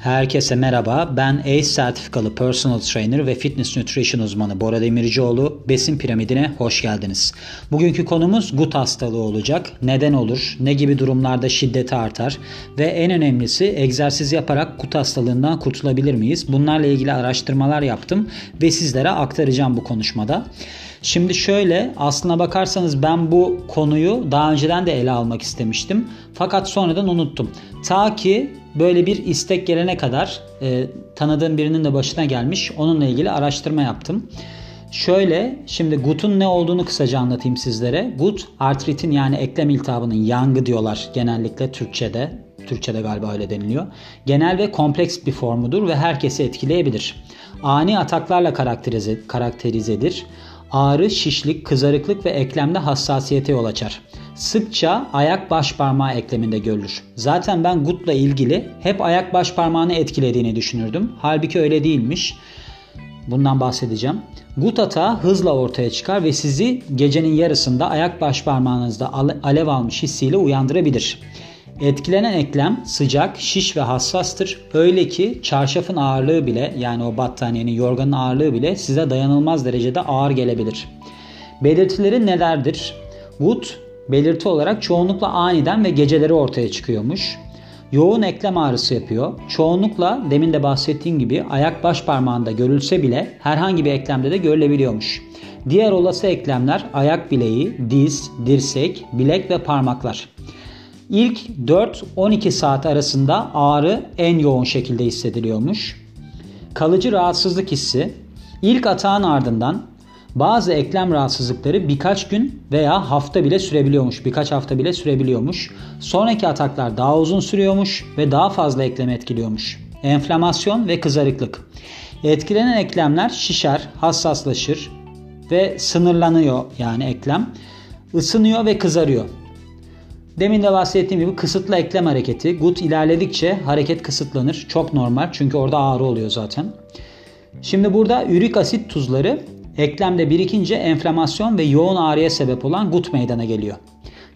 Herkese merhaba. Ben ACE sertifikalı personal trainer ve fitness nutrition uzmanı Bora Demircioğlu. Besin piramidine hoş geldiniz. Bugünkü konumuz gut hastalığı olacak. Neden olur? Ne gibi durumlarda şiddeti artar? Ve en önemlisi egzersiz yaparak gut hastalığından kurtulabilir miyiz? Bunlarla ilgili araştırmalar yaptım ve sizlere aktaracağım bu konuşmada. Şimdi şöyle aslına bakarsanız ben bu konuyu daha önceden de ele almak istemiştim. Fakat sonradan unuttum. Ta ki böyle bir istek gelene kadar e, tanıdığım birinin de başına gelmiş. Onunla ilgili araştırma yaptım. Şöyle şimdi gut'un ne olduğunu kısaca anlatayım sizlere. Gut artritin yani eklem iltihabının yangı diyorlar genellikle Türkçe'de. Türkçe'de galiba öyle deniliyor. Genel ve kompleks bir formudur ve herkesi etkileyebilir. Ani ataklarla karakterize, karakterizedir. Ağrı, şişlik, kızarıklık ve eklemde hassasiyete yol açar. Sıkça ayak baş parmağı ekleminde görülür. Zaten ben gutla ilgili hep ayak baş parmağını etkilediğini düşünürdüm. Halbuki öyle değilmiş. Bundan bahsedeceğim. Gut atağı hızla ortaya çıkar ve sizi gecenin yarısında ayak baş parmağınızda alev almış hissiyle uyandırabilir. Etkilenen eklem sıcak, şiş ve hassastır. Öyle ki çarşafın ağırlığı bile yani o battaniyenin, yorganın ağırlığı bile size dayanılmaz derecede ağır gelebilir. Belirtileri nelerdir? Gut belirti olarak çoğunlukla aniden ve geceleri ortaya çıkıyormuş. Yoğun eklem ağrısı yapıyor. Çoğunlukla demin de bahsettiğim gibi ayak baş parmağında görülse bile herhangi bir eklemde de görülebiliyormuş. Diğer olası eklemler ayak bileği, diz, dirsek, bilek ve parmaklar. İlk 4-12 saat arasında ağrı en yoğun şekilde hissediliyormuş. Kalıcı rahatsızlık hissi ilk atağın ardından bazı eklem rahatsızlıkları birkaç gün veya hafta bile sürebiliyormuş. Birkaç hafta bile sürebiliyormuş. Sonraki ataklar daha uzun sürüyormuş ve daha fazla eklem etkiliyormuş. Enflamasyon ve kızarıklık. Etkilenen eklemler şişer, hassaslaşır ve sınırlanıyor yani eklem. Isınıyor ve kızarıyor. Demin de bahsettiğim gibi kısıtlı eklem hareketi. Gut ilerledikçe hareket kısıtlanır. Çok normal çünkü orada ağrı oluyor zaten. Şimdi burada ürik asit tuzları eklemde birikince enflamasyon ve yoğun ağrıya sebep olan gut meydana geliyor.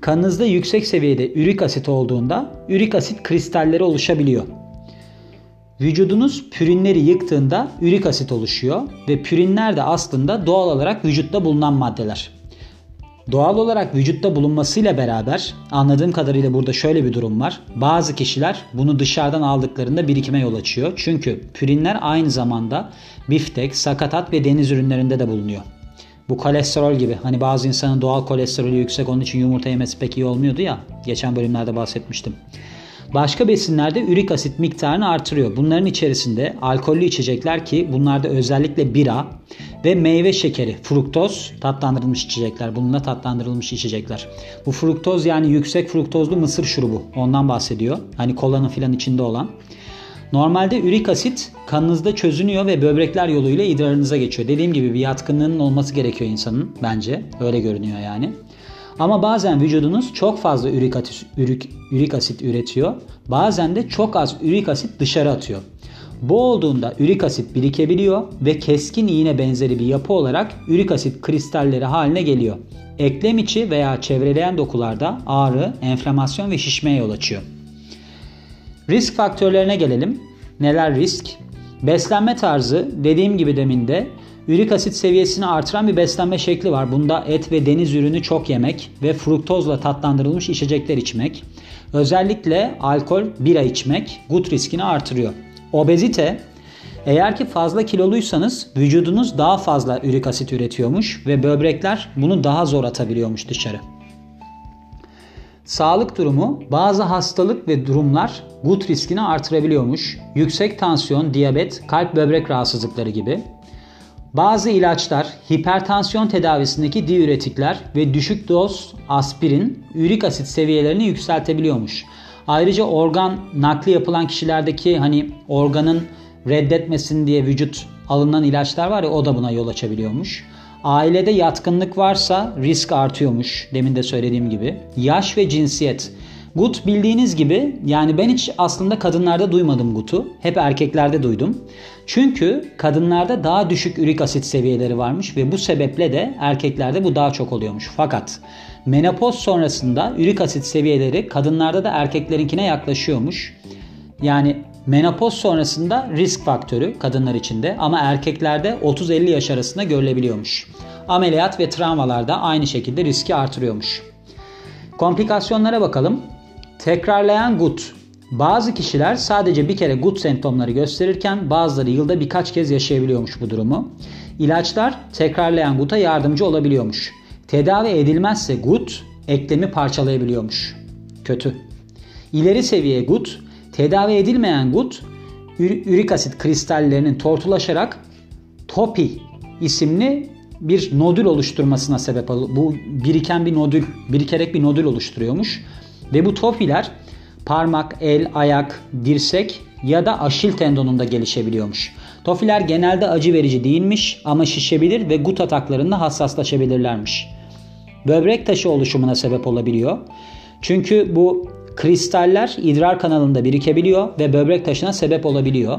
Kanınızda yüksek seviyede ürik asit olduğunda ürik asit kristalleri oluşabiliyor. Vücudunuz pürinleri yıktığında ürik asit oluşuyor ve pürinler de aslında doğal olarak vücutta bulunan maddeler. Doğal olarak vücutta bulunmasıyla beraber anladığım kadarıyla burada şöyle bir durum var. Bazı kişiler bunu dışarıdan aldıklarında birikime yol açıyor. Çünkü pürinler aynı zamanda biftek, sakatat ve deniz ürünlerinde de bulunuyor. Bu kolesterol gibi. Hani bazı insanın doğal kolesterolü yüksek onun için yumurta yemesi pek iyi olmuyordu ya. Geçen bölümlerde bahsetmiştim. Başka besinlerde ürik asit miktarını artırıyor. Bunların içerisinde alkollü içecekler ki bunlarda özellikle bira ve meyve şekeri, fruktoz, tatlandırılmış içecekler. Bununla tatlandırılmış içecekler. Bu fruktoz yani yüksek fruktozlu mısır şurubu. Ondan bahsediyor. Hani kolanın filan içinde olan. Normalde ürik asit kanınızda çözünüyor ve böbrekler yoluyla idrarınıza geçiyor. Dediğim gibi bir yatkınlığının olması gerekiyor insanın bence. Öyle görünüyor yani. Ama bazen vücudunuz çok fazla ürik asit, ürik, ürik asit üretiyor. Bazen de çok az ürik asit dışarı atıyor. Bu olduğunda ürik asit birikebiliyor ve keskin iğne benzeri bir yapı olarak ürik asit kristalleri haline geliyor. Eklem içi veya çevreleyen dokularda ağrı, enflamasyon ve şişmeye yol açıyor. Risk faktörlerine gelelim. Neler risk? Beslenme tarzı dediğim gibi demin de ürik asit seviyesini artıran bir beslenme şekli var. Bunda et ve deniz ürünü çok yemek ve fruktozla tatlandırılmış içecekler içmek. Özellikle alkol, bira içmek gut riskini artırıyor. Obezite eğer ki fazla kiloluysanız vücudunuz daha fazla ürik asit üretiyormuş ve böbrekler bunu daha zor atabiliyormuş dışarı. Sağlık durumu bazı hastalık ve durumlar gut riskini artırabiliyormuş. Yüksek tansiyon, diyabet, kalp böbrek rahatsızlıkları gibi. Bazı ilaçlar, hipertansiyon tedavisindeki diüretikler ve düşük doz aspirin ürik asit seviyelerini yükseltebiliyormuş. Ayrıca organ nakli yapılan kişilerdeki hani organın reddetmesin diye vücut alınan ilaçlar var ya o da buna yol açabiliyormuş. Ailede yatkınlık varsa risk artıyormuş demin de söylediğim gibi. Yaş ve cinsiyet. Gut bildiğiniz gibi yani ben hiç aslında kadınlarda duymadım gutu. Hep erkeklerde duydum. Çünkü kadınlarda daha düşük ürik asit seviyeleri varmış ve bu sebeple de erkeklerde bu daha çok oluyormuş. Fakat menopoz sonrasında ürik asit seviyeleri kadınlarda da erkeklerinkine yaklaşıyormuş. Yani menopoz sonrasında risk faktörü kadınlar içinde ama erkeklerde 30-50 yaş arasında görülebiliyormuş. Ameliyat ve travmalarda aynı şekilde riski artırıyormuş. Komplikasyonlara bakalım. Tekrarlayan gut. Bazı kişiler sadece bir kere gut semptomları gösterirken bazıları yılda birkaç kez yaşayabiliyormuş bu durumu. İlaçlar tekrarlayan guta yardımcı olabiliyormuş. Tedavi edilmezse gut eklemi parçalayabiliyormuş. Kötü. İleri seviye gut, tedavi edilmeyen gut ürik asit kristallerinin tortulaşarak topi isimli bir nodül oluşturmasına sebep oluyor. Bu biriken bir nodül, birikerek bir nodül oluşturuyormuş. Ve bu topiler parmak, el, ayak, dirsek ya da aşil tendonunda gelişebiliyormuş. Tofiler genelde acı verici değilmiş ama şişebilir ve gut ataklarında hassaslaşabilirlermiş. Böbrek taşı oluşumuna sebep olabiliyor. Çünkü bu kristaller idrar kanalında birikebiliyor ve böbrek taşına sebep olabiliyor.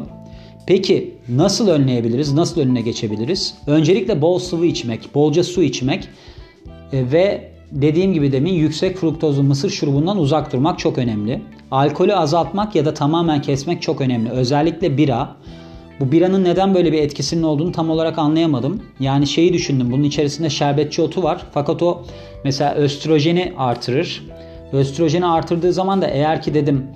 Peki nasıl önleyebiliriz? Nasıl önüne geçebiliriz? Öncelikle bol sıvı içmek, bolca su içmek e, ve dediğim gibi demin yüksek fruktozlu mısır şurubundan uzak durmak çok önemli. Alkolü azaltmak ya da tamamen kesmek çok önemli. Özellikle bira. Bu biranın neden böyle bir etkisinin olduğunu tam olarak anlayamadım. Yani şeyi düşündüm. Bunun içerisinde şerbetçi otu var. Fakat o mesela östrojeni artırır. Östrojeni artırdığı zaman da eğer ki dedim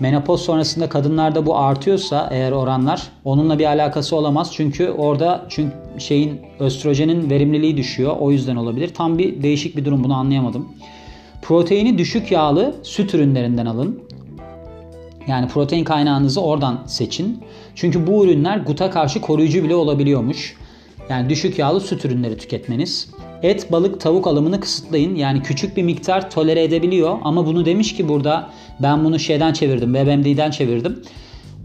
menopoz sonrasında kadınlarda bu artıyorsa eğer oranlar onunla bir alakası olamaz. Çünkü orada çünkü şeyin östrojenin verimliliği düşüyor. O yüzden olabilir. Tam bir değişik bir durum bunu anlayamadım. Proteini düşük yağlı süt ürünlerinden alın. Yani protein kaynağınızı oradan seçin. Çünkü bu ürünler guta karşı koruyucu bile olabiliyormuş. Yani düşük yağlı süt ürünleri tüketmeniz. Et, balık, tavuk alımını kısıtlayın. Yani küçük bir miktar tolere edebiliyor. Ama bunu demiş ki burada ben bunu şeyden çevirdim. WebMD'den çevirdim.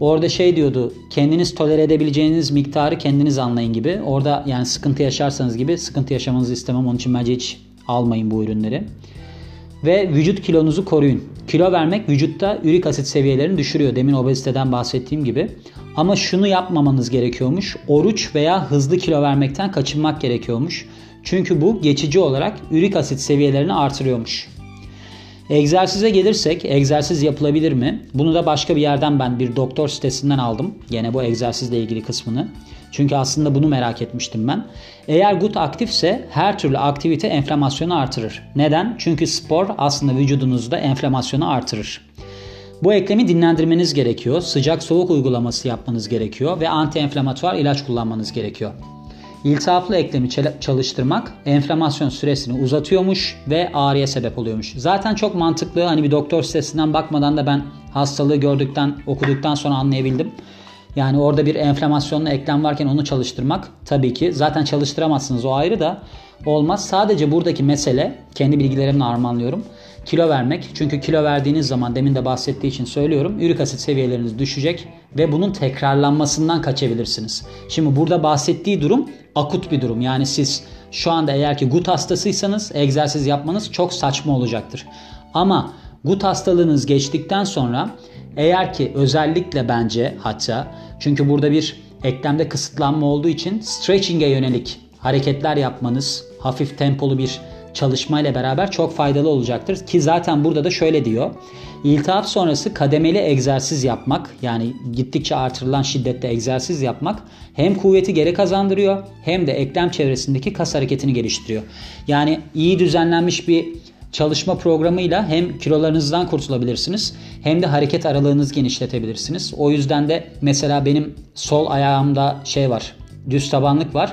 Orada şey diyordu. Kendiniz tolere edebileceğiniz miktarı kendiniz anlayın gibi. Orada yani sıkıntı yaşarsanız gibi sıkıntı yaşamanızı istemem. Onun için bence hiç almayın bu ürünleri. Ve vücut kilonuzu koruyun. Kilo vermek vücutta ürik asit seviyelerini düşürüyor. Demin obeziteden bahsettiğim gibi. Ama şunu yapmamanız gerekiyormuş. Oruç veya hızlı kilo vermekten kaçınmak gerekiyormuş. Çünkü bu geçici olarak ürik asit seviyelerini artırıyormuş. Egzersize gelirsek egzersiz yapılabilir mi? Bunu da başka bir yerden ben bir doktor sitesinden aldım. Yine bu egzersizle ilgili kısmını. Çünkü aslında bunu merak etmiştim ben. Eğer gut aktifse her türlü aktivite enflamasyonu artırır. Neden? Çünkü spor aslında vücudunuzda enflamasyonu artırır. Bu eklemi dinlendirmeniz gerekiyor. Sıcak soğuk uygulaması yapmanız gerekiyor ve anti ilaç kullanmanız gerekiyor. İltihaplı eklemi çalıştırmak enflamasyon süresini uzatıyormuş ve ağrıya sebep oluyormuş. Zaten çok mantıklı. Hani bir doktor sitesinden bakmadan da ben hastalığı gördükten, okuduktan sonra anlayabildim. Yani orada bir enflamasyonlu eklem varken onu çalıştırmak tabii ki zaten çalıştıramazsınız o ayrı da olmaz. Sadece buradaki mesele kendi bilgilerimle armağanlıyorum. Kilo vermek. Çünkü kilo verdiğiniz zaman demin de bahsettiği için söylüyorum. Ürik asit seviyeleriniz düşecek ve bunun tekrarlanmasından kaçabilirsiniz. Şimdi burada bahsettiği durum akut bir durum. Yani siz şu anda eğer ki gut hastasıysanız egzersiz yapmanız çok saçma olacaktır. Ama gut hastalığınız geçtikten sonra eğer ki özellikle bence hatta çünkü burada bir eklemde kısıtlanma olduğu için stretching'e yönelik hareketler yapmanız, hafif tempolu bir çalışma ile beraber çok faydalı olacaktır. Ki zaten burada da şöyle diyor. İltihap sonrası kademeli egzersiz yapmak yani gittikçe artırılan şiddette egzersiz yapmak hem kuvveti geri kazandırıyor hem de eklem çevresindeki kas hareketini geliştiriyor. Yani iyi düzenlenmiş bir çalışma programıyla hem kilolarınızdan kurtulabilirsiniz hem de hareket aralığınızı genişletebilirsiniz. O yüzden de mesela benim sol ayağımda şey var düz tabanlık var.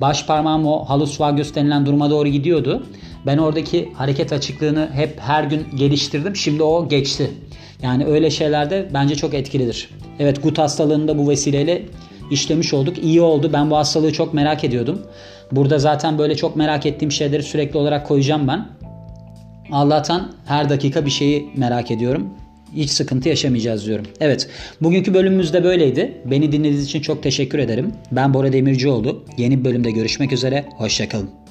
Baş parmağım o halus vagus denilen duruma doğru gidiyordu. Ben oradaki hareket açıklığını hep her gün geliştirdim. Şimdi o geçti. Yani öyle şeylerde bence çok etkilidir. Evet gut hastalığını da bu vesileyle işlemiş olduk. İyi oldu. Ben bu hastalığı çok merak ediyordum. Burada zaten böyle çok merak ettiğim şeyleri sürekli olarak koyacağım ben. Allah'tan her dakika bir şeyi merak ediyorum. Hiç sıkıntı yaşamayacağız diyorum. Evet bugünkü bölümümüz de böyleydi. Beni dinlediğiniz için çok teşekkür ederim. Ben Bora Demircioğlu. Yeni bir bölümde görüşmek üzere. Hoşçakalın.